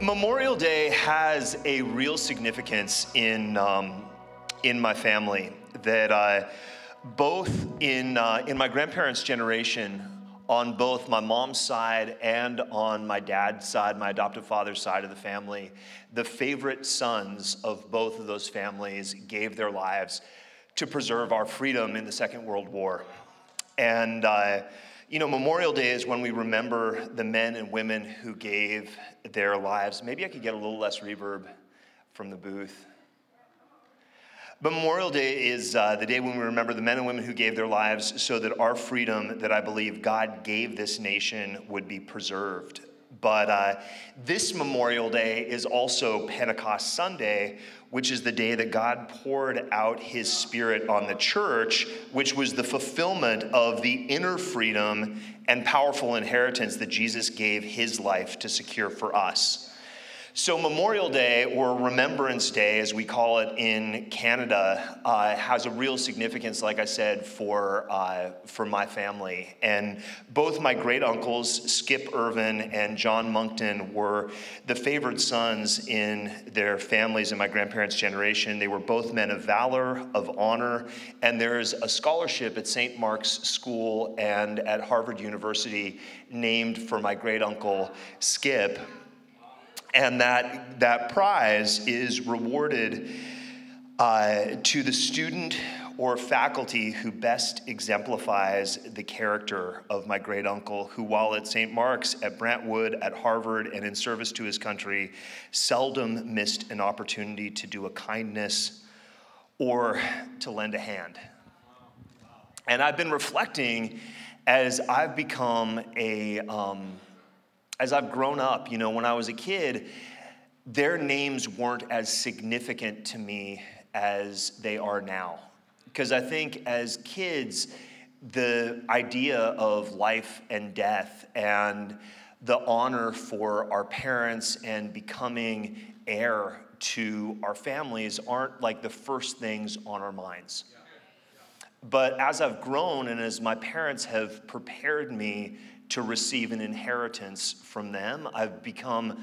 Memorial Day has a real significance in, um, in my family that uh, both in, uh, in my grandparents' generation, on both my mom's side and on my dad's side, my adoptive father's side of the family, the favorite sons of both of those families gave their lives to preserve our freedom in the Second World War. And uh, you know, Memorial Day is when we remember the men and women who gave their lives. Maybe I could get a little less reverb from the booth. But Memorial Day is uh, the day when we remember the men and women who gave their lives so that our freedom, that I believe God gave this nation, would be preserved. But uh, this Memorial Day is also Pentecost Sunday, which is the day that God poured out his spirit on the church, which was the fulfillment of the inner freedom and powerful inheritance that Jesus gave his life to secure for us. So, Memorial Day, or Remembrance Day, as we call it in Canada, uh, has a real significance, like I said, for, uh, for my family. And both my great uncles, Skip Ervin and John Moncton, were the favored sons in their families in my grandparents' generation. They were both men of valor, of honor, and there's a scholarship at St. Mark's School and at Harvard University named for my great uncle, Skip and that, that prize is rewarded uh, to the student or faculty who best exemplifies the character of my great uncle, who, while at St. Mark's, at Brentwood, at Harvard, and in service to his country, seldom missed an opportunity to do a kindness or to lend a hand. And I've been reflecting as I've become a. Um, as I've grown up, you know, when I was a kid, their names weren't as significant to me as they are now. Because I think as kids, the idea of life and death and the honor for our parents and becoming heir to our families aren't like the first things on our minds. But as I've grown and as my parents have prepared me to receive an inheritance from them. I've become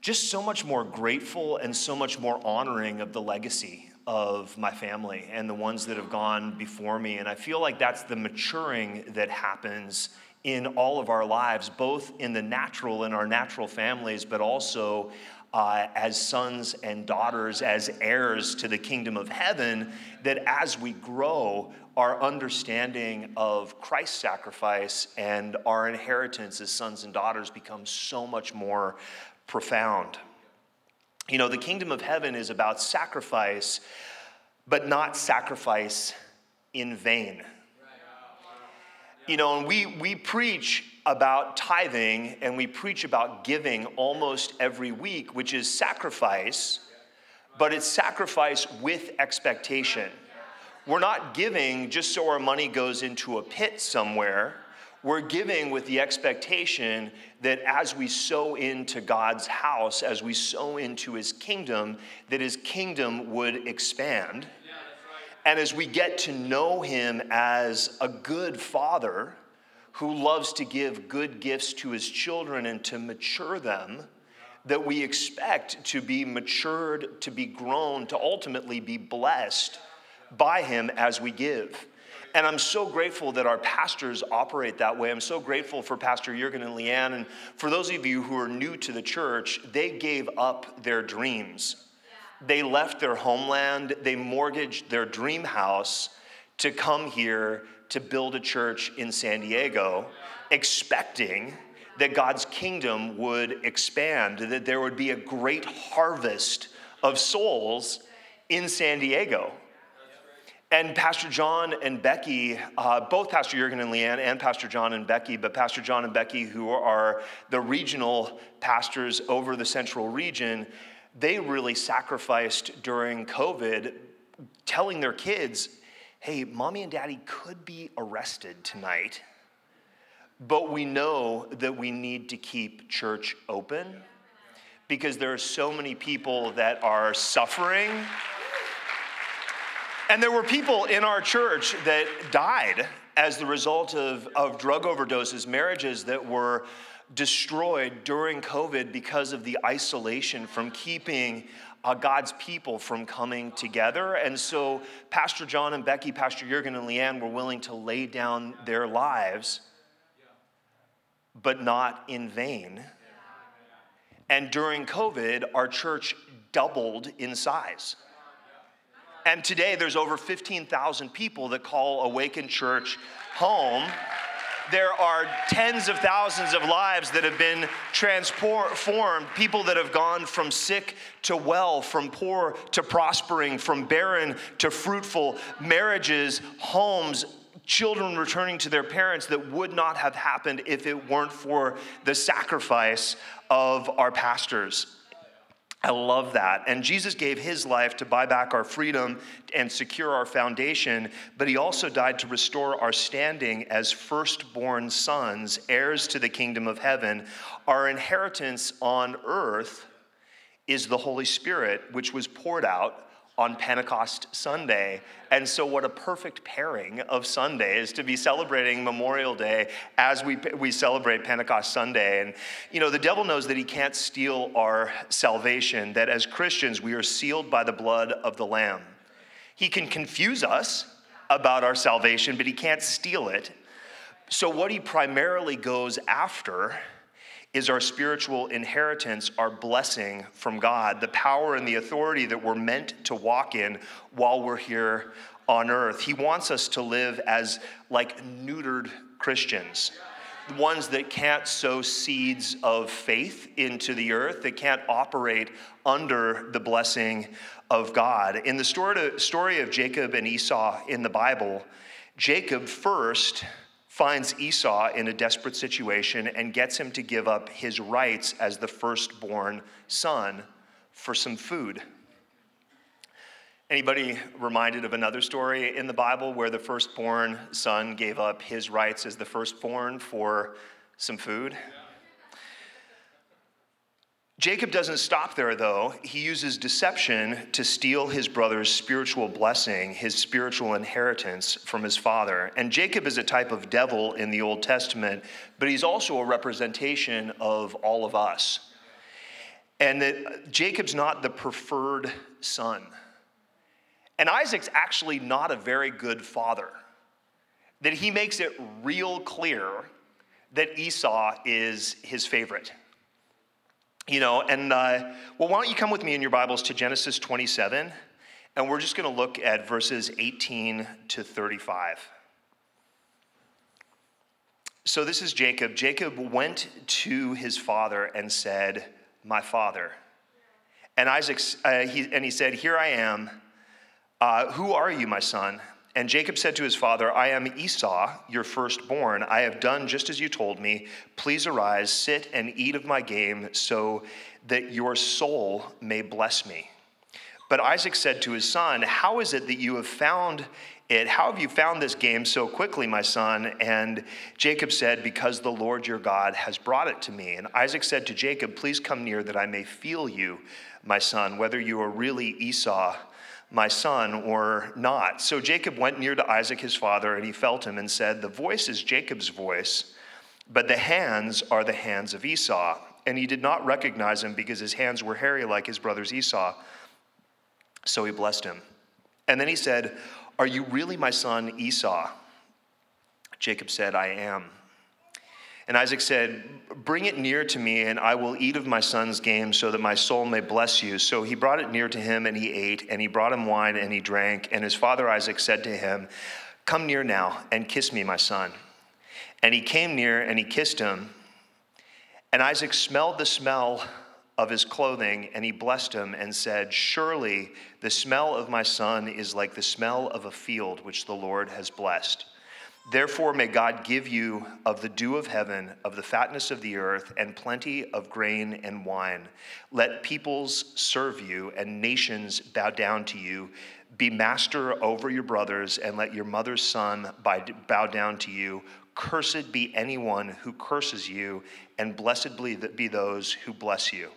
just so much more grateful and so much more honoring of the legacy of my family and the ones that have gone before me. And I feel like that's the maturing that happens in all of our lives, both in the natural, in our natural families, but also uh, as sons and daughters, as heirs to the kingdom of heaven, that as we grow, our understanding of Christ's sacrifice and our inheritance as sons and daughters becomes so much more profound. You know, the kingdom of heaven is about sacrifice, but not sacrifice in vain. You know, and we, we preach about tithing and we preach about giving almost every week, which is sacrifice, but it's sacrifice with expectation. We're not giving just so our money goes into a pit somewhere. We're giving with the expectation that as we sow into God's house, as we sow into his kingdom, that his kingdom would expand. And as we get to know him as a good father who loves to give good gifts to his children and to mature them, that we expect to be matured, to be grown, to ultimately be blessed by Him as we give. And I'm so grateful that our pastors operate that way. I'm so grateful for Pastor Jurgen and Leanne. And for those of you who are new to the church, they gave up their dreams. They left their homeland, they mortgaged their dream house to come here to build a church in San Diego, expecting that God's kingdom would expand, that there would be a great harvest of souls in San Diego. And Pastor John and Becky, uh, both Pastor Jurgen and Leanne, and Pastor John and Becky, but Pastor John and Becky, who are the regional pastors over the central region, they really sacrificed during COVID, telling their kids, hey, mommy and daddy could be arrested tonight, but we know that we need to keep church open because there are so many people that are suffering. And there were people in our church that died as the result of, of drug overdoses, marriages that were destroyed during COVID because of the isolation from keeping uh, God's people from coming together. And so, Pastor John and Becky, Pastor Jurgen and Leanne were willing to lay down their lives, but not in vain. And during COVID, our church doubled in size. And today, there's over 15,000 people that call Awaken Church home there are tens of thousands of lives that have been transformed, people that have gone from sick to well, from poor to prospering, from barren to fruitful, marriages, homes, children returning to their parents that would not have happened if it weren't for the sacrifice of our pastors. I love that. And Jesus gave his life to buy back our freedom and secure our foundation, but he also died to restore our standing as firstborn sons, heirs to the kingdom of heaven. Our inheritance on earth is the Holy Spirit, which was poured out on Pentecost Sunday. And so, what a perfect pairing of Sundays to be celebrating Memorial Day as we, we celebrate Pentecost Sunday. And, you know, the devil knows that he can't steal our salvation, that as Christians, we are sealed by the blood of the Lamb. He can confuse us about our salvation, but he can't steal it. So, what he primarily goes after is our spiritual inheritance, our blessing from God, the power and the authority that we're meant to walk in while we're here on earth. He wants us to live as like neutered Christians. The Ones that can't sow seeds of faith into the earth, that can't operate under the blessing of God. In the story of Jacob and Esau in the Bible, Jacob first finds Esau in a desperate situation and gets him to give up his rights as the firstborn son for some food. Anybody reminded of another story in the Bible where the firstborn son gave up his rights as the firstborn for some food? Jacob doesn't stop there, though. He uses deception to steal his brother's spiritual blessing, his spiritual inheritance from his father. And Jacob is a type of devil in the Old Testament, but he's also a representation of all of us. And that Jacob's not the preferred son. And Isaac's actually not a very good father. That he makes it real clear that Esau is his favorite. You know, and uh, well, why don't you come with me in your Bibles to Genesis 27, and we're just going to look at verses 18 to 35. So this is Jacob. Jacob went to his father and said, My father. And Isaac, uh, he, and he said, Here I am. Uh, who are you, my son? And Jacob said to his father, I am Esau, your firstborn. I have done just as you told me. Please arise, sit, and eat of my game, so that your soul may bless me. But Isaac said to his son, How is it that you have found it? How have you found this game so quickly, my son? And Jacob said, Because the Lord your God has brought it to me. And Isaac said to Jacob, Please come near that I may feel you, my son, whether you are really Esau my son or not. So Jacob went near to Isaac his father, and he felt him and said, The voice is Jacob's voice, but the hands are the hands of Esau. And he did not recognize him because his hands were hairy like his brother's Esau. So he blessed him. And then he said, Are you really my son Esau? Jacob said, I am. And Isaac said, Bring it near to me, and I will eat of my son's game, so that my soul may bless you. So he brought it near to him, and he ate, and he brought him wine, and he drank. And his father Isaac said to him, Come near now, and kiss me, my son. And he came near, and he kissed him. And Isaac smelled the smell of his clothing, and he blessed him, and said, Surely the smell of my son is like the smell of a field which the Lord has blessed. Therefore, may God give you of the dew of heaven, of the fatness of the earth, and plenty of grain and wine. Let peoples serve you, and nations bow down to you. Be master over your brothers, and let your mother's son bow down to you. Cursed be anyone who curses you, and blessed be those who bless you.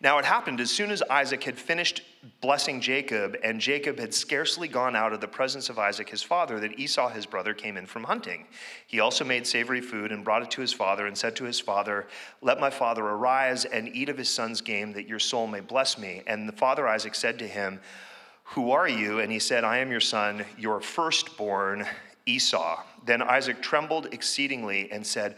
Now it happened as soon as Isaac had finished blessing Jacob, and Jacob had scarcely gone out of the presence of Isaac his father, that Esau his brother came in from hunting. He also made savory food and brought it to his father, and said to his father, Let my father arise and eat of his son's game, that your soul may bless me. And the father Isaac said to him, Who are you? And he said, I am your son, your firstborn, Esau. Then Isaac trembled exceedingly and said,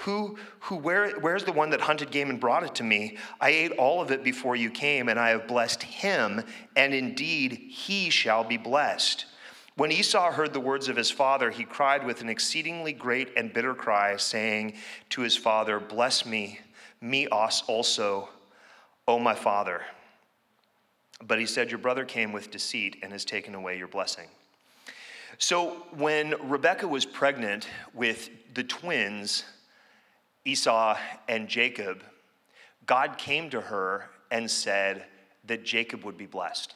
who, who, where, where's the one that hunted game and brought it to me? I ate all of it before you came, and I have blessed him, and indeed he shall be blessed. When Esau heard the words of his father, he cried with an exceedingly great and bitter cry, saying to his father, Bless me, me also, O my father. But he said, Your brother came with deceit and has taken away your blessing. So when Rebekah was pregnant with the twins, Esau and Jacob, God came to her and said that Jacob would be blessed.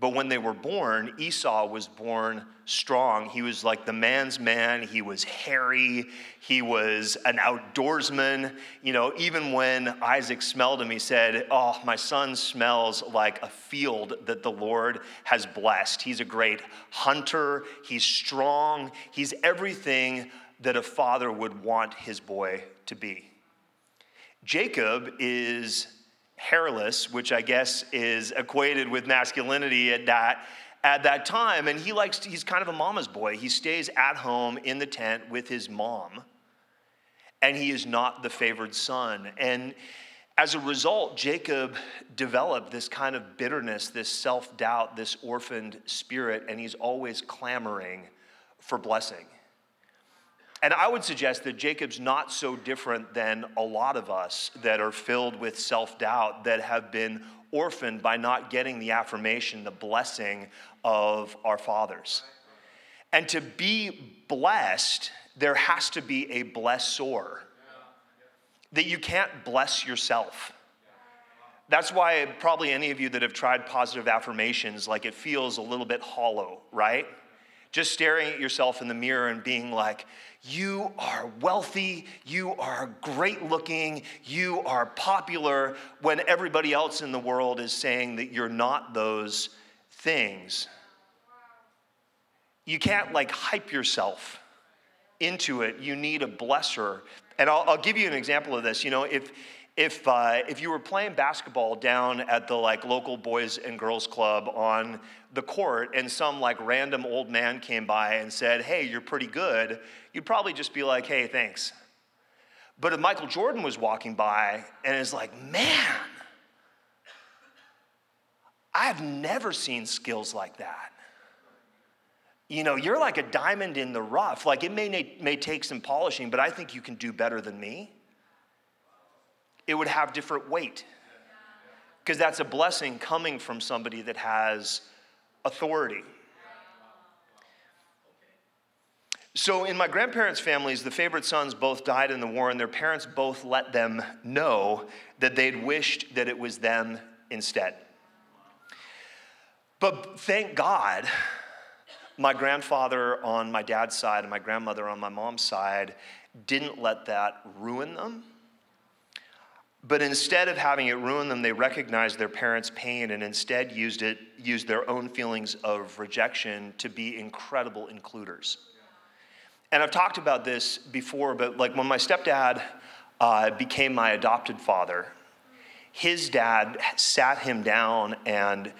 But when they were born, Esau was born strong. He was like the man's man. He was hairy. He was an outdoorsman. You know, even when Isaac smelled him, he said, Oh, my son smells like a field that the Lord has blessed. He's a great hunter. He's strong. He's everything that a father would want his boy to be. Jacob is hairless, which I guess is equated with masculinity at that at that time and he likes to, he's kind of a mama's boy. He stays at home in the tent with his mom. And he is not the favored son. And as a result, Jacob developed this kind of bitterness, this self doubt, this orphaned spirit, and he's always clamoring for blessing. And I would suggest that Jacob's not so different than a lot of us that are filled with self doubt, that have been orphaned by not getting the affirmation, the blessing of our fathers. And to be blessed, there has to be a blessor, that you can't bless yourself. That's why probably any of you that have tried positive affirmations, like it feels a little bit hollow, right? Just staring at yourself in the mirror and being like, you are wealthy, you are great looking, you are popular, when everybody else in the world is saying that you're not those things. You can't like hype yourself into it. You need a blesser. And I'll, I'll give you an example of this. You know, if if uh, if you were playing basketball down at the like local boys and girls club on the court and some like random old man came by and said, Hey, you're pretty good, you'd probably just be like, Hey, thanks. But if Michael Jordan was walking by and is like, Man, I've never seen skills like that. You know, you're like a diamond in the rough. Like it may, may take some polishing, but I think you can do better than me. It would have different weight because that's a blessing coming from somebody that has authority. So, in my grandparents' families, the favorite sons both died in the war, and their parents both let them know that they'd wished that it was them instead. But thank God, my grandfather on my dad's side and my grandmother on my mom's side didn't let that ruin them but instead of having it ruin them, they recognized their parents' pain and instead used it, used their own feelings of rejection to be incredible includers. And I've talked about this before, but like when my stepdad uh, became my adopted father, his dad sat him down and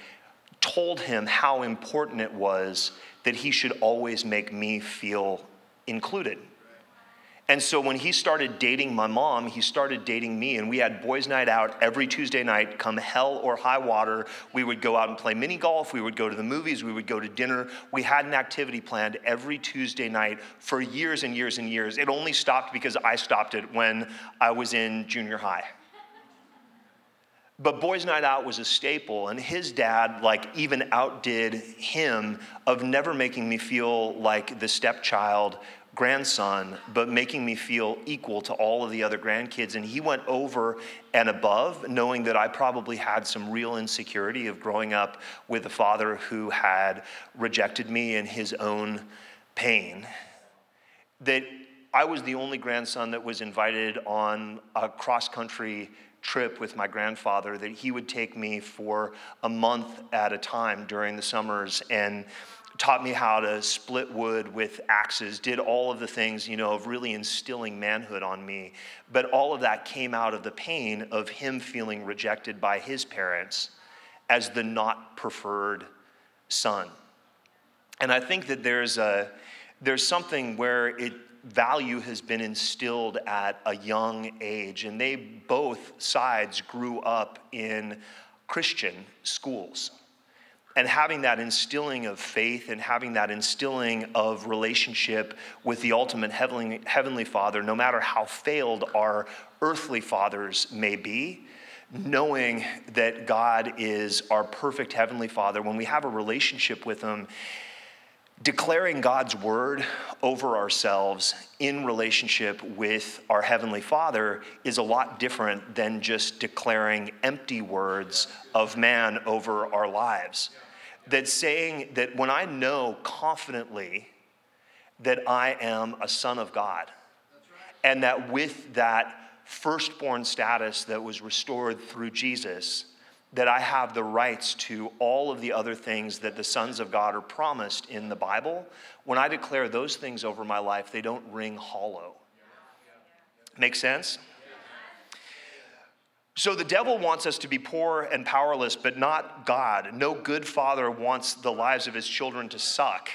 told him how important it was that he should always make me feel included. And so when he started dating my mom, he started dating me, and we had boys' night out every Tuesday night, come hell or high water. We would go out and play mini golf, we would go to the movies, we would go to dinner. We had an activity planned every Tuesday night for years and years and years. It only stopped because I stopped it when I was in junior high. But Boys Night Out was a staple, and his dad, like, even outdid him of never making me feel like the stepchild grandson, but making me feel equal to all of the other grandkids. And he went over and above, knowing that I probably had some real insecurity of growing up with a father who had rejected me in his own pain. That I was the only grandson that was invited on a cross country trip with my grandfather that he would take me for a month at a time during the summers and taught me how to split wood with axes, did all of the things, you know, of really instilling manhood on me. But all of that came out of the pain of him feeling rejected by his parents as the not preferred son. And I think that there's a there's something where it value has been instilled at a young age and they both sides grew up in Christian schools and having that instilling of faith and having that instilling of relationship with the ultimate heavenly, heavenly Father, no matter how failed our earthly fathers may be, knowing that God is our perfect heavenly Father, when we have a relationship with Him, declaring God's word over ourselves in relationship with our Heavenly Father is a lot different than just declaring empty words of man over our lives. That saying that when I know confidently that I am a son of God, and that with that firstborn status that was restored through Jesus, that I have the rights to all of the other things that the sons of God are promised in the Bible, when I declare those things over my life, they don't ring hollow. Make sense? So the devil wants us to be poor and powerless, but not God. No good father wants the lives of his children to suck.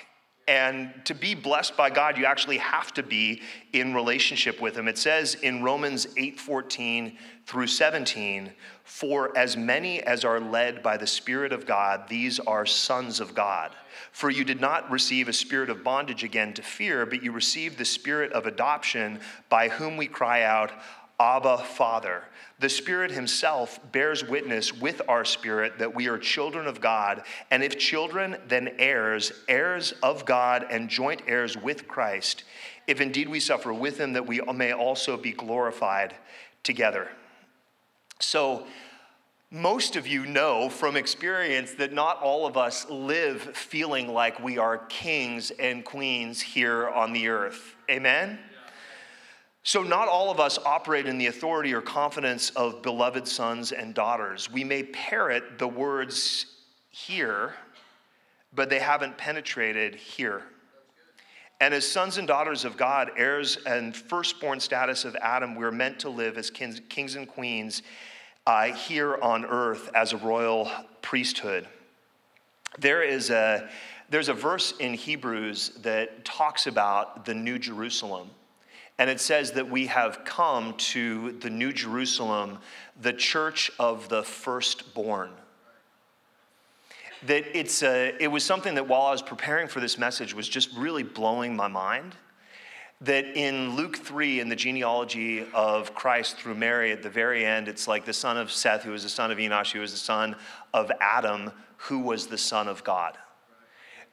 And to be blessed by God, you actually have to be in relationship with him. It says in Romans 8:14 through 17, "For as many as are led by the Spirit of God, these are sons of God. For you did not receive a spirit of bondage again to fear, but you received the spirit of adoption, by whom we cry out, Abba, Father. The Spirit Himself bears witness with our spirit that we are children of God, and if children, then heirs, heirs of God, and joint heirs with Christ, if indeed we suffer with Him, that we may also be glorified together. So, most of you know from experience that not all of us live feeling like we are kings and queens here on the earth. Amen? So, not all of us operate in the authority or confidence of beloved sons and daughters. We may parrot the words here, but they haven't penetrated here. And as sons and daughters of God, heirs and firstborn status of Adam, we're meant to live as kings and queens uh, here on earth as a royal priesthood. There is a, there's a verse in Hebrews that talks about the New Jerusalem. And it says that we have come to the New Jerusalem, the church of the firstborn. That it's a, it was something that while I was preparing for this message was just really blowing my mind. That in Luke 3, in the genealogy of Christ through Mary, at the very end, it's like the son of Seth, who was the son of Enosh, who was the son of Adam, who was the son of God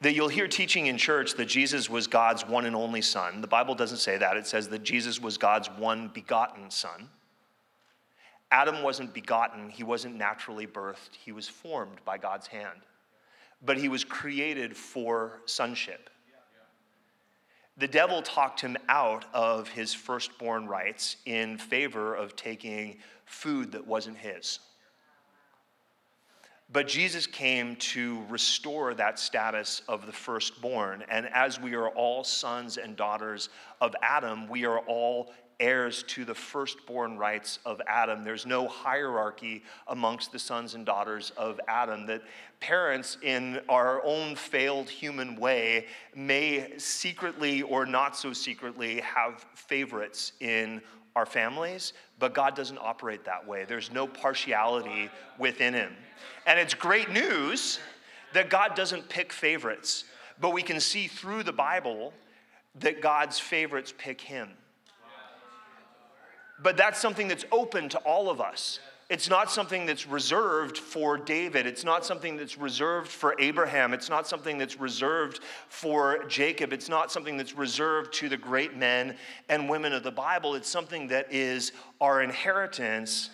that you'll hear teaching in church that Jesus was God's one and only son. The Bible doesn't say that. It says that Jesus was God's one begotten son. Adam wasn't begotten, he wasn't naturally birthed, he was formed by God's hand. But he was created for sonship. The devil talked him out of his firstborn rights in favor of taking food that wasn't his. But Jesus came to restore that status of the firstborn. And as we are all sons and daughters of Adam, we are all heirs to the firstborn rights of Adam. There's no hierarchy amongst the sons and daughters of Adam. That parents, in our own failed human way, may secretly or not so secretly have favorites in our families, but God doesn't operate that way. There's no partiality within Him. And it's great news that God doesn't pick favorites, but we can see through the Bible that God's favorites pick Him. But that's something that's open to all of us. It's not something that's reserved for David. It's not something that's reserved for Abraham. It's not something that's reserved for Jacob. It's not something that's reserved to the great men and women of the Bible. It's something that is our inheritance.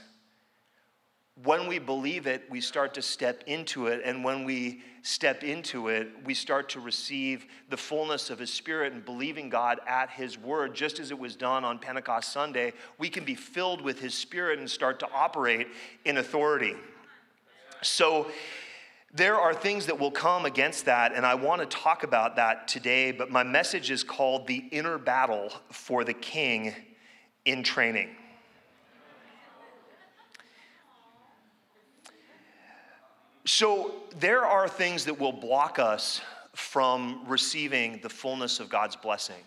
When we believe it, we start to step into it. And when we step into it, we start to receive the fullness of His Spirit and believing God at His word, just as it was done on Pentecost Sunday. We can be filled with His Spirit and start to operate in authority. So, there are things that will come against that, and I want to talk about that today, but my message is called The Inner Battle for the King in Training. So, there are things that will block us from receiving the fullness of God's blessing.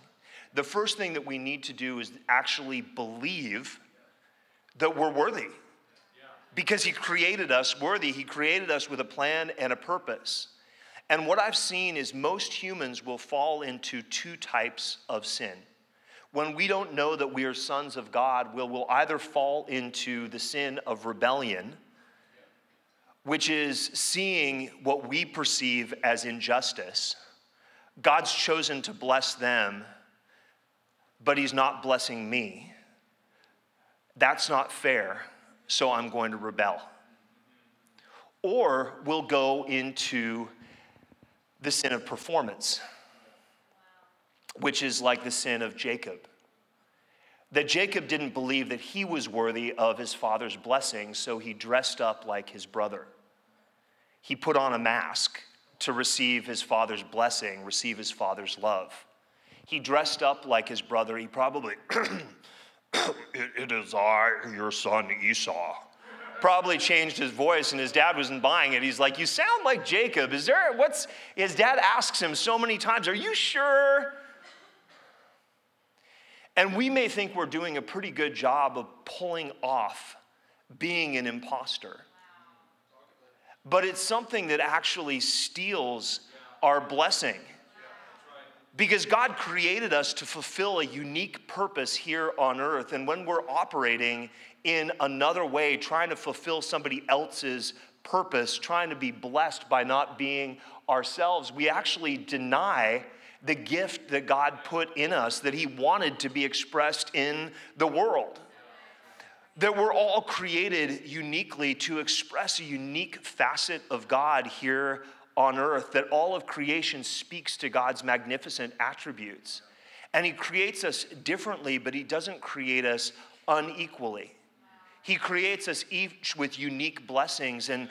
The first thing that we need to do is actually believe that we're worthy. Because He created us worthy, He created us with a plan and a purpose. And what I've seen is most humans will fall into two types of sin. When we don't know that we are sons of God, we'll, we'll either fall into the sin of rebellion which is seeing what we perceive as injustice. God's chosen to bless them, but He's not blessing me. That's not fair, so I'm going to rebel. Or we'll go into the sin of performance, which is like the sin of Jacob. That Jacob didn't believe that he was worthy of his father's blessing, so he dressed up like his brother he put on a mask to receive his father's blessing, receive his father's love. He dressed up like his brother. He probably, it, it is I, your son Esau. Probably changed his voice, and his dad wasn't buying it. He's like, You sound like Jacob. Is there, what's, his dad asks him so many times, Are you sure? And we may think we're doing a pretty good job of pulling off being an imposter but it's something that actually steals our blessing. Because God created us to fulfill a unique purpose here on earth. And when we're operating in another way, trying to fulfill somebody else's purpose, trying to be blessed by not being ourselves, we actually deny the gift that God put in us that He wanted to be expressed in the world that we're all created uniquely to express a unique facet of God here on earth, that all of creation speaks to God's magnificent attributes. And He creates us differently, but He doesn't create us unequally. He creates us each with unique blessings. And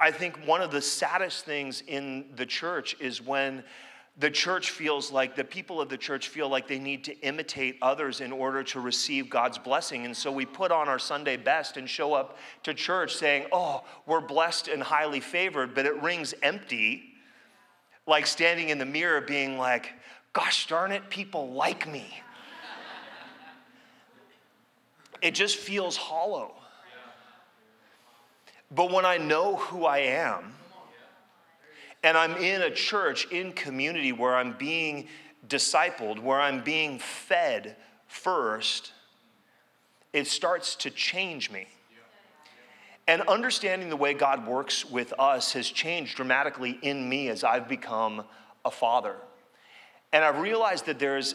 I think one of the saddest things in the church is when the church feels like the people of the church feel like they need to imitate others in order to receive God's blessing. And so we put on our Sunday best and show up to church saying, Oh, we're blessed and highly favored, but it rings empty, like standing in the mirror being like, Gosh darn it, people like me. it just feels hollow. But when I know who I am, and I'm in a church, in community where I'm being discipled, where I'm being fed first, it starts to change me. And understanding the way God works with us has changed dramatically in me as I've become a father. And I've realized that there's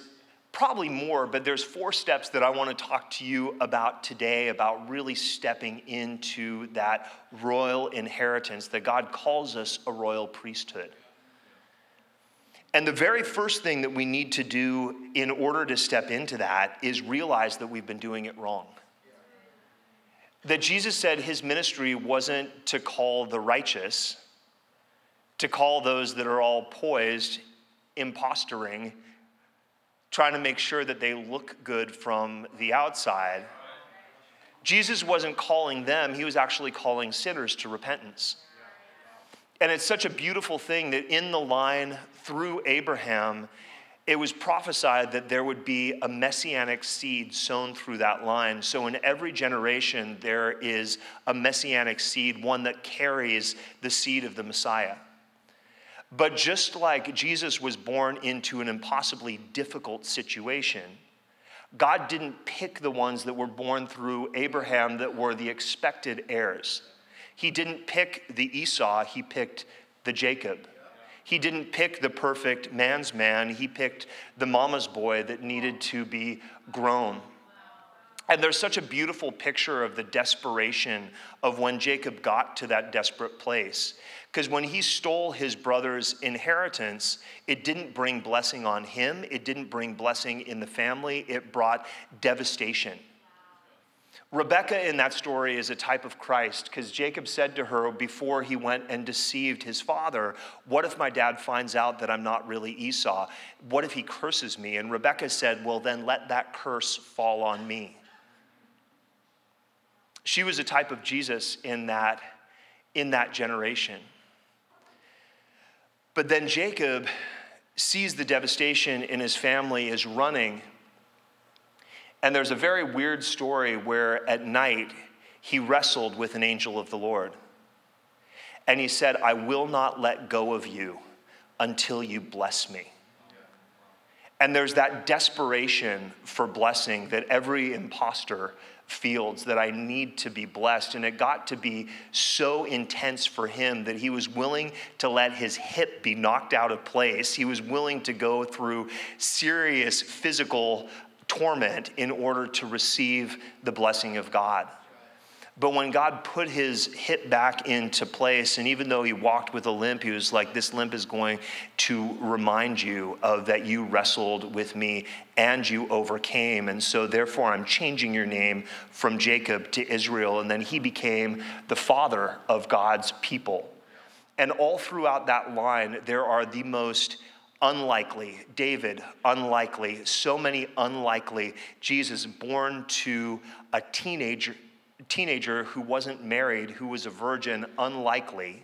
probably more, but there's four steps that I want to talk to you about today about really stepping into that royal inheritance that God calls us a royal priesthood. And the very first thing that we need to do in order to step into that is realize that we've been doing it wrong. That Jesus said his ministry wasn't to call the righteous, to call those that are all poised, impostoring, trying to make sure that they look good from the outside. Jesus wasn't calling them, he was actually calling sinners to repentance. And it's such a beautiful thing that in the line through Abraham, it was prophesied that there would be a messianic seed sown through that line. So, in every generation, there is a messianic seed, one that carries the seed of the Messiah. But just like Jesus was born into an impossibly difficult situation, God didn't pick the ones that were born through Abraham that were the expected heirs. He didn't pick the Esau, he picked the Jacob. He didn't pick the perfect man's man, he picked the mama's boy that needed to be grown. And there's such a beautiful picture of the desperation of when Jacob got to that desperate place. Because when he stole his brother's inheritance, it didn't bring blessing on him, it didn't bring blessing in the family, it brought devastation. Rebecca in that story is a type of Christ because Jacob said to her before he went and deceived his father, What if my dad finds out that I'm not really Esau? What if he curses me? And Rebecca said, Well, then let that curse fall on me. She was a type of Jesus in that, in that generation. But then Jacob sees the devastation in his family is running and there's a very weird story where at night he wrestled with an angel of the Lord. And he said, I will not let go of you until you bless me. And there's that desperation for blessing that every imposter feels that I need to be blessed. And it got to be so intense for him that he was willing to let his hip be knocked out of place. He was willing to go through serious physical torment in order to receive the blessing of God. But when God put his hip back into place, and even though he walked with a limp, he was like, This limp is going to remind you of that you wrestled with me and you overcame. And so, therefore, I'm changing your name from Jacob to Israel. And then he became the father of God's people. And all throughout that line, there are the most unlikely. David, unlikely. So many unlikely. Jesus, born to a teenager, teenager who wasn't married, who was a virgin, unlikely.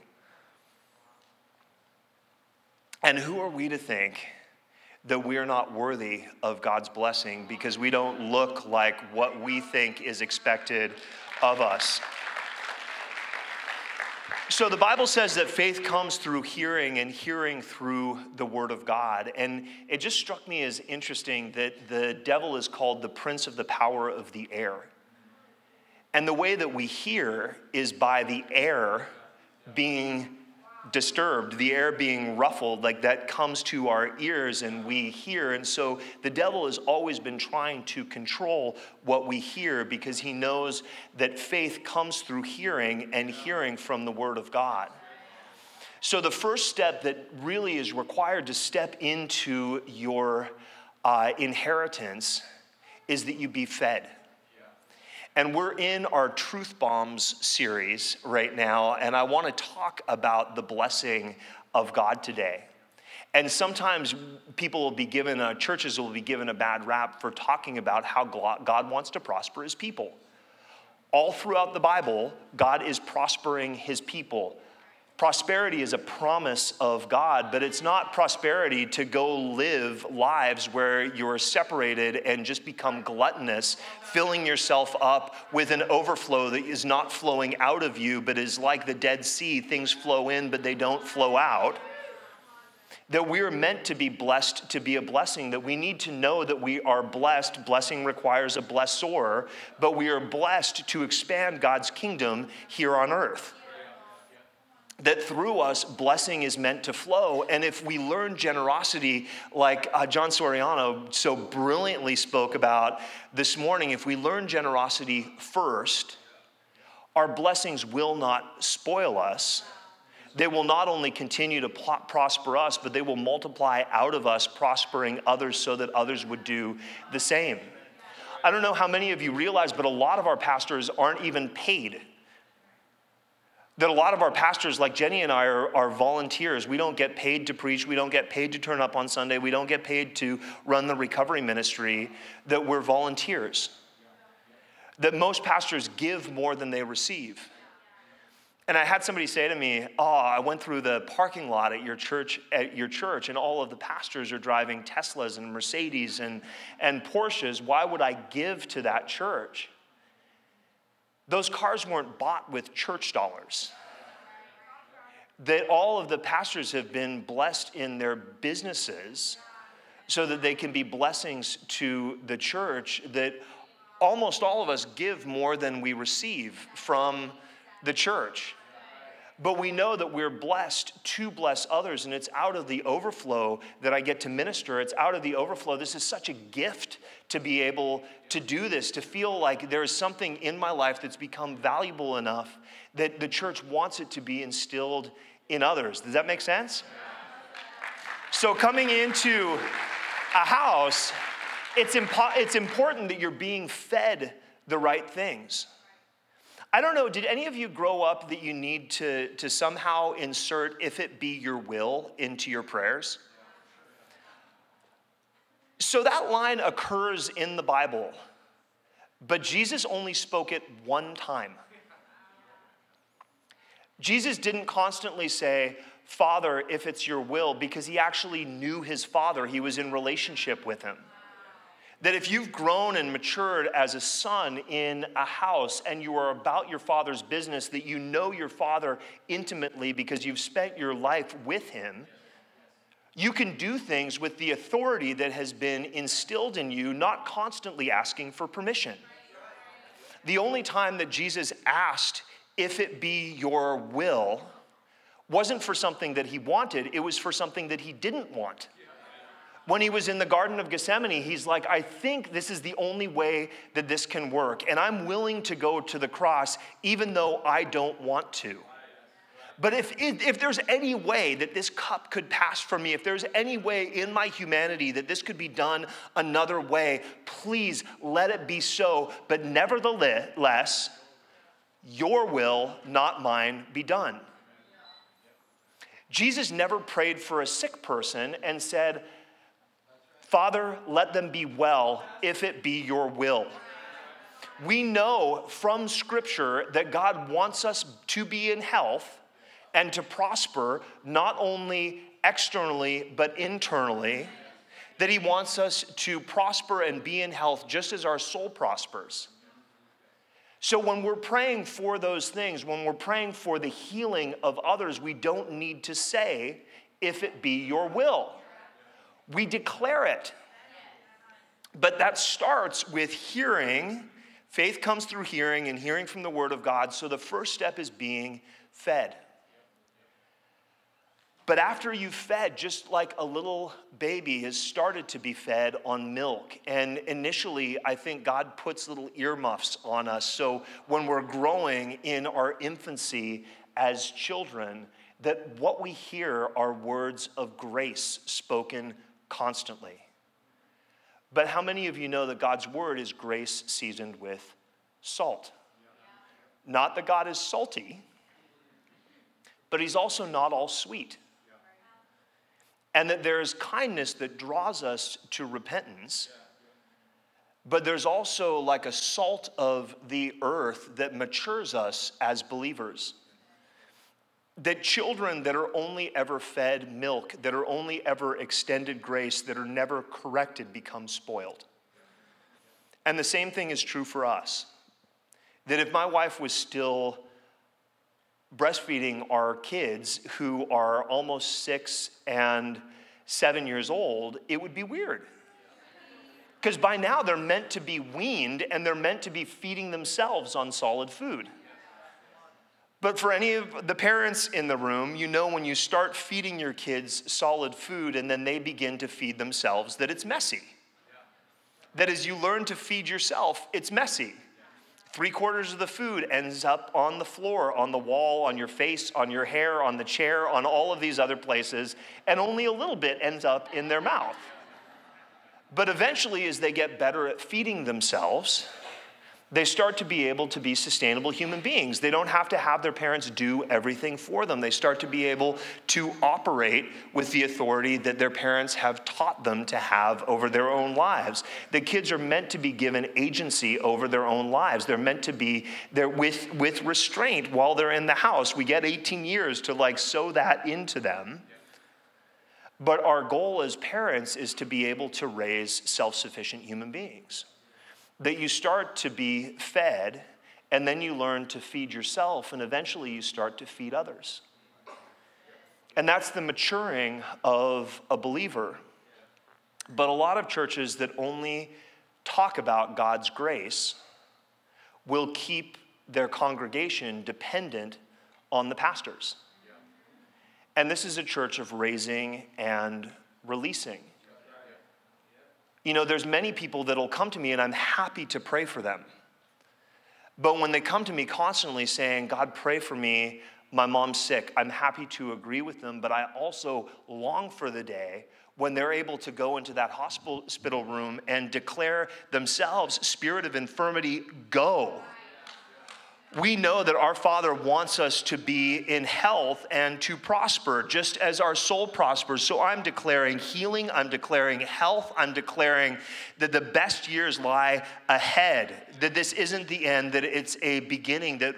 And who are we to think that we are not worthy of God's blessing because we don't look like what we think is expected of us? So the Bible says that faith comes through hearing and hearing through the Word of God. And it just struck me as interesting that the devil is called the prince of the power of the air. And the way that we hear is by the air being disturbed, the air being ruffled, like that comes to our ears and we hear. And so the devil has always been trying to control what we hear because he knows that faith comes through hearing and hearing from the Word of God. So the first step that really is required to step into your uh, inheritance is that you be fed. And we're in our Truth Bombs series right now, and I want to talk about the blessing of God today. And sometimes people will be given, a, churches will be given a bad rap for talking about how God wants to prosper his people. All throughout the Bible, God is prospering his people. Prosperity is a promise of God, but it's not prosperity to go live lives where you're separated and just become gluttonous, filling yourself up with an overflow that is not flowing out of you, but is like the Dead Sea. Things flow in, but they don't flow out. That we are meant to be blessed to be a blessing, that we need to know that we are blessed. Blessing requires a blessor, but we are blessed to expand God's kingdom here on earth that through us blessing is meant to flow. And if we learn generosity like uh, john soriano so brilliantly spoke about this morning if we learn generosity first our blessings will not spoil us. They will not only continue to prosper us but they will multiply out of us prospering others so that others would do the same. I don't know how many of you realize but a lot of our pastors aren't even paid that a lot of our pastors, like Jenny and I, are, are, volunteers. We don't get paid to preach. We don't get paid to turn up on Sunday. We don't get paid to run the recovery ministry. That we're volunteers. That most pastors give more than they receive. And I had somebody say to me, "Oh, I went through the parking lot at your church, at your church, and all of the pastors are driving Teslas and Mercedes and, and Porsches. Why would I give to that church?" Those cars weren't bought with church dollars. That all of the pastors have been blessed in their businesses so that they can be blessings to the church that almost all of us give more than we receive from the church. But we know that we're blessed to bless others, and it's out of the overflow that I get to minister. It's out of the overflow. This is such a gift to be able to do this, to feel like there is something in my life that's become valuable enough that the church wants it to be instilled in others. Does that make sense? So, coming into a house, it's, impo- it's important that you're being fed the right things. I don't know, did any of you grow up that you need to, to somehow insert, if it be your will, into your prayers? So that line occurs in the Bible, but Jesus only spoke it one time. Jesus didn't constantly say, Father, if it's your will, because he actually knew his father. He was in relationship with him. That if you've grown and matured as a son in a house and you are about your father's business, that you know your father intimately because you've spent your life with him, you can do things with the authority that has been instilled in you, not constantly asking for permission. The only time that Jesus asked, if it be your will, wasn't for something that he wanted, it was for something that he didn't want when he was in the Garden of Gethsemane, he's like, I think this is the only way that this can work. And I'm willing to go to the cross even though I don't want to. But if, if there's any way that this cup could pass from me, if there's any way in my humanity that this could be done another way, please let it be so. But nevertheless, your will, not mine, be done. Jesus never prayed for a sick person and said, Father, let them be well if it be your will. We know from Scripture that God wants us to be in health and to prosper, not only externally, but internally. That He wants us to prosper and be in health just as our soul prospers. So, when we're praying for those things, when we're praying for the healing of others, we don't need to say, if it be your will we declare it. But that starts with hearing. Faith comes through hearing and hearing from the Word of God. So the first step is being fed. But after you've fed, just like a little baby has started to be fed on milk, and initially, I think God puts little earmuffs on us. So when we're growing in our infancy as children, that what we hear are words of grace spoken constantly. But how many of you know that God's word is grace seasoned with salt? Not that God is salty, but he's also not all sweet. And that there is kindness that draws us to repentance, but there's also like a salt of the earth that matures us as believers that children that are only ever fed milk, that are only ever extended grace, that are never corrected, become spoiled. And the same thing is true for us. That if my wife was still breastfeeding our kids who are almost six and seven years old, it would be weird. Because by now they're meant to be weaned and they're meant to be feeding themselves on solid food. But for any of the parents in the room, you know when you start feeding your kids solid food and then they begin to feed themselves, that it's messy. That as you learn to feed yourself, it's messy. Three quarters of the food ends up on the floor, on the wall, on your face, on your hair, on the chair, on all of these other places, and only a little bit ends up in their mouth. But eventually, as they get better at feeding themselves, they start to be able to be sustainable human beings. They don't have to have their parents do everything for them. They start to be able to operate with the authority that their parents have taught them to have over their own lives. The kids are meant to be given agency over their own lives. They're meant to be there with, with restraint while they're in the house. We get 18 years to like sow that into them. But our goal as parents is to be able to raise self sufficient human beings that you start to be fed, and then you learn to feed yourself, and eventually you start to feed others. And that's the maturing of a believer. But a lot of churches that only talk about God's grace will keep their congregation dependent on the pastors. And this is a church of raising and releasing. You know, there's many people that'll come to me and I'm happy to pray for them. But when they come to me constantly saying, God, pray for me, my mom's sick, I'm happy to agree with them, but I also long for the day when they're able to go into that hospital room and declare themselves, spirit of infirmity, go we know that our Father wants us to be in health and to prosper, just as our soul prospers. So I'm declaring healing, I'm declaring health, I'm declaring that the best years lie ahead, that this isn't the end, that it's a beginning, that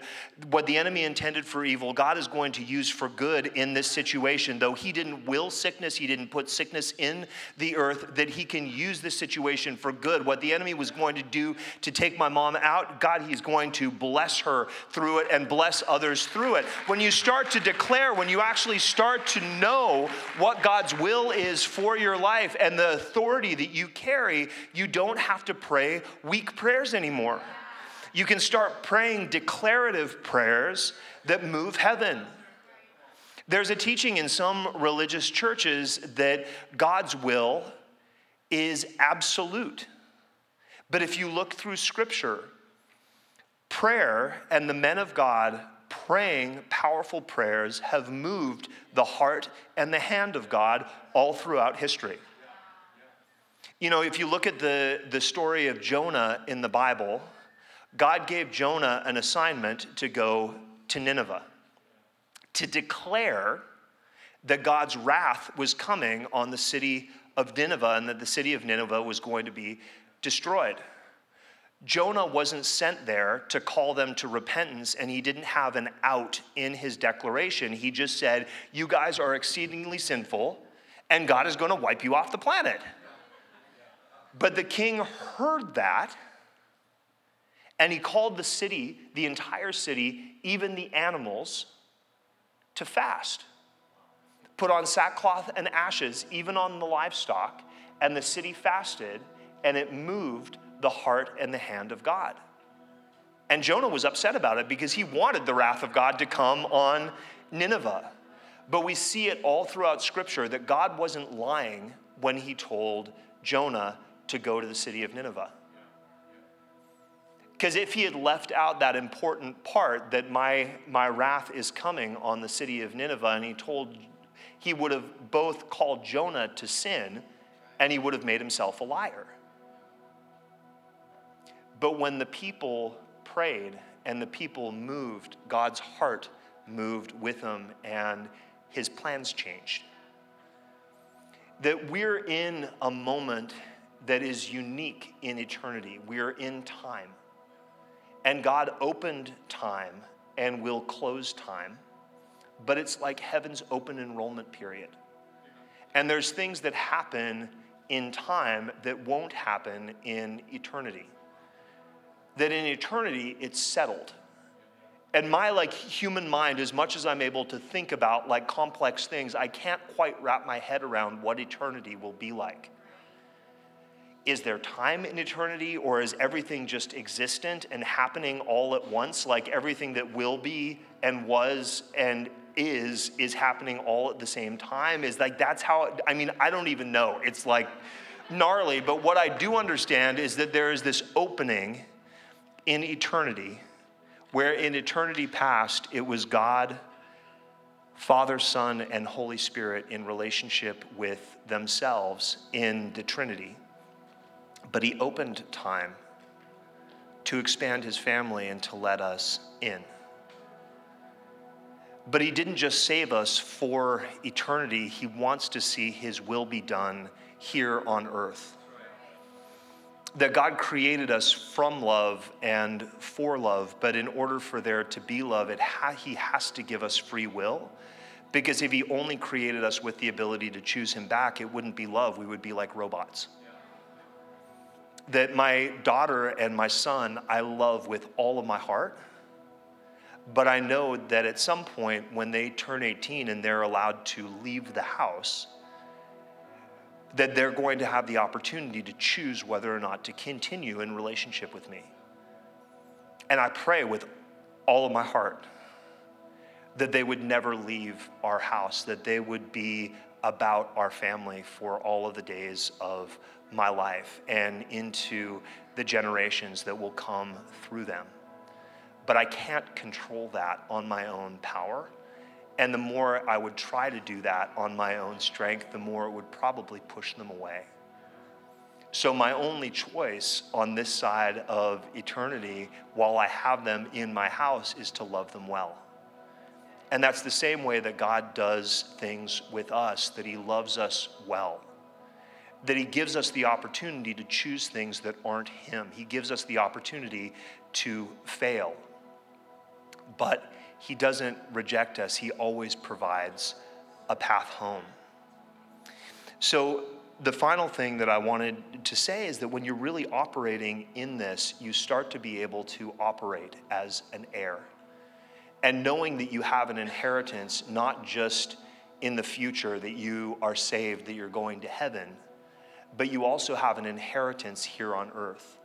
what the enemy intended for evil, God is going to use for good in this situation. Though He didn't will sickness, He didn't put sickness in the earth, that He can use this situation for good. What the enemy was going to do to take my mom out, God, He's going to bless her through it and bless others through it. When you start to declare, when you actually start to know what God's will is for your life and the authority that you carry, you don't have to pray weak prayers anymore. You can start praying declarative prayers that move heaven. There's a teaching in some religious churches that God's will is absolute. But if you look through scripture, Prayer and the men of God praying powerful prayers have moved the heart and the hand of God all throughout history. You know, if you look at the, the story of Jonah in the Bible, God gave Jonah an assignment to go to Nineveh to declare that God's wrath was coming on the city of Nineveh and that the city of Nineveh was going to be destroyed. Jonah wasn't sent there to call them to repentance, and he didn't have an out in his declaration. He just said, You guys are exceedingly sinful, and God is going to wipe you off the planet. But the king heard that, and he called the city, the entire city, even the animals, to fast. Put on sackcloth and ashes, even on the livestock, and the city fasted, and it moved the heart and the hand of God. And Jonah was upset about it because he wanted the wrath of God to come on Nineveh. But we see it all throughout Scripture that God wasn't lying when he told Jonah to go to the city of Nineveh. Because if he had left out that important part that my, my wrath is coming on the city of Nineveh, and he told, he would have both called Jonah to sin and he would have made himself a liar. But when the people prayed and the people moved, God's heart moved with them and his plans changed. That we're in a moment that is unique in eternity. We're in time. And God opened time and will close time, but it's like heaven's open enrollment period. And there's things that happen in time that won't happen in eternity that in eternity it's settled. And my like human mind, as much as I'm able to think about like complex things, I can't quite wrap my head around what eternity will be like. Is there time in eternity, or is everything just existent and happening all at once? Like everything that will be and was and is is happening all at the same time? Is like that's how, I mean, I don't even know. It's like gnarly, but what I do understand is that there is this opening in eternity, where in eternity past it was God, Father, Son, and Holy Spirit in relationship with themselves in the Trinity. But He opened time to expand His family and to let us in. But He didn't just save us for eternity, He wants to see His will be done here on earth that God created us from love and for love, but in order for there to be love, it ha- He has to give us free will. Because if He only created us with the ability to choose Him back, it wouldn't be love. We would be like robots. That my daughter and my son, I love with all of my heart. But I know that at some point when they turn 18 and they're allowed to leave the house, that they're going to have the opportunity to choose whether or not to continue in relationship with me. And I pray with all of my heart that they would never leave our house, that they would be about our family for all of the days of my life and into the generations that will come through them. But I can't control that on my own power. And the more I would try to do that on my own strength, the more it would probably push them away. So, my only choice on this side of eternity, while I have them in my house, is to love them well. And that's the same way that God does things with us, that He loves us well. That He gives us the opportunity to choose things that aren't Him. He gives us the opportunity to fail. But He doesn't reject us, He always provides a path home. So, the final thing that I wanted to say is that when you're really operating in this, you start to be able to operate as an heir and knowing that you have an inheritance, not just in the future that you are saved, that you're going to heaven, but you also have an inheritance here on earth.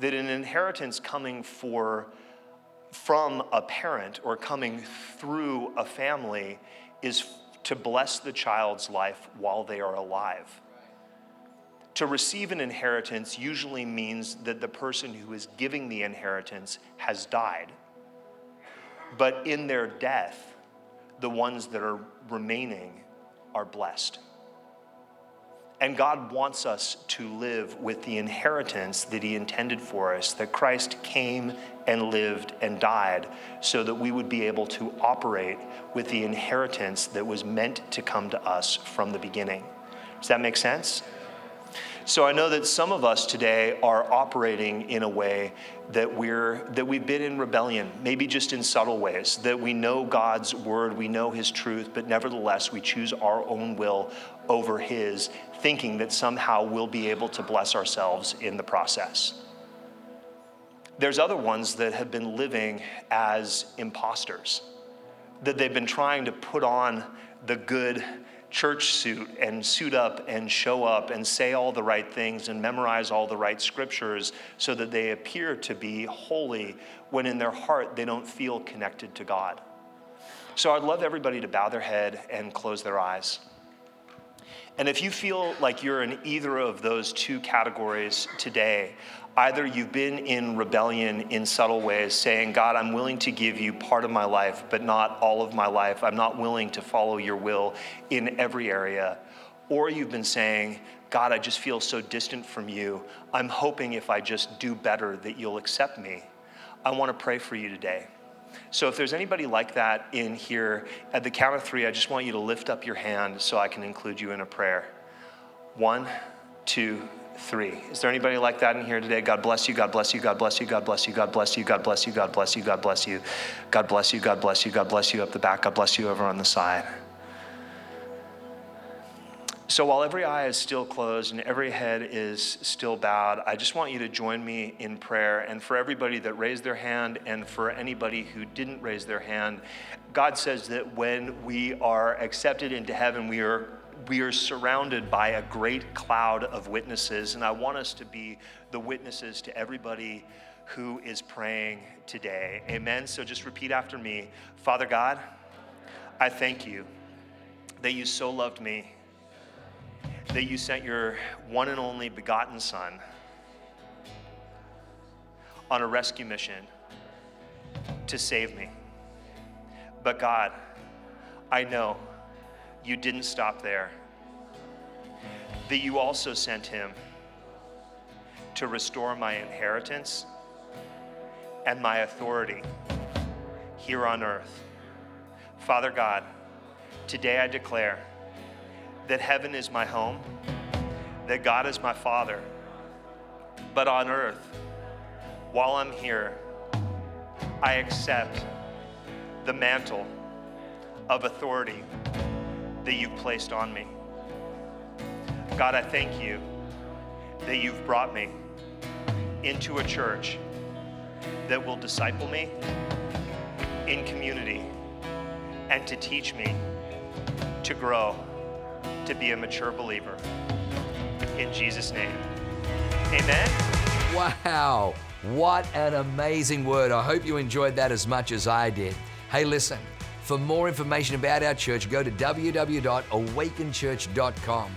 That an inheritance coming for from a parent or coming through a family is to bless the child's life while they are alive. To receive an inheritance usually means that the person who is giving the inheritance has died but in their death, the ones that are remaining are blessed. And God wants us to live with the inheritance that He intended for us, that Christ came and lived and died so that we would be able to operate with the inheritance that was meant to come to us from the beginning. Does that make sense? So I know that some of us today are operating in a way that we're that we've been in rebellion, maybe just in subtle ways, that we know God's word, we know his truth, but nevertheless we choose our own will over his, thinking that somehow we'll be able to bless ourselves in the process. There's other ones that have been living as imposters, that they've been trying to put on the good church suit and suit up and show up and say all the right things and memorize all the right scriptures so that they appear to be holy when in their heart they don't feel connected to God. So I'd love everybody to bow their head and close their eyes. And if you feel like you're in either of those two categories today, Either you've been in rebellion in subtle ways, saying, God, I'm willing to give you part of my life, but not all of my life. I'm not willing to follow your will in every area. Or you've been saying, God, I just feel so distant from you. I'm hoping if I just do better that you'll accept me. I want to pray for you today. So if there's anybody like that in here, at the count of three, I just want you to lift up your hand so I can include you in a prayer. One, two, three. Is there anybody like that in here today? God bless you. God bless you, God bless you, God bless you, God bless you, God bless you, God bless you, God bless you, God bless you, God bless you, God bless you, up the back, God bless you over on the side. So while every eye is still closed and every head is still bowed, I just want you to join me in prayer. And for everybody that raised their hand and for anybody who didn't raise their hand, God says that when we are accepted into heaven, we are we are surrounded by a great cloud of witnesses, and I want us to be the witnesses to everybody who is praying today. Amen. So just repeat after me Father God, I thank you that you so loved me, that you sent your one and only begotten Son on a rescue mission to save me. But God, I know you didn't stop there, that you also sent him to restore my inheritance and my authority here on earth. Father God, today I declare that heaven is my home, that God is my Father, but on earth, while I'm here, I accept the mantle of authority that you've placed on me. God, I thank you that you've brought me into a church that will disciple me in community and to teach me to grow to be a mature believer. in Jesus' name. Amen. Wow, what an amazing word. I hope you enjoyed that as much as I did. Hey, listen, for more information about our church, go to www.awakenchurch.com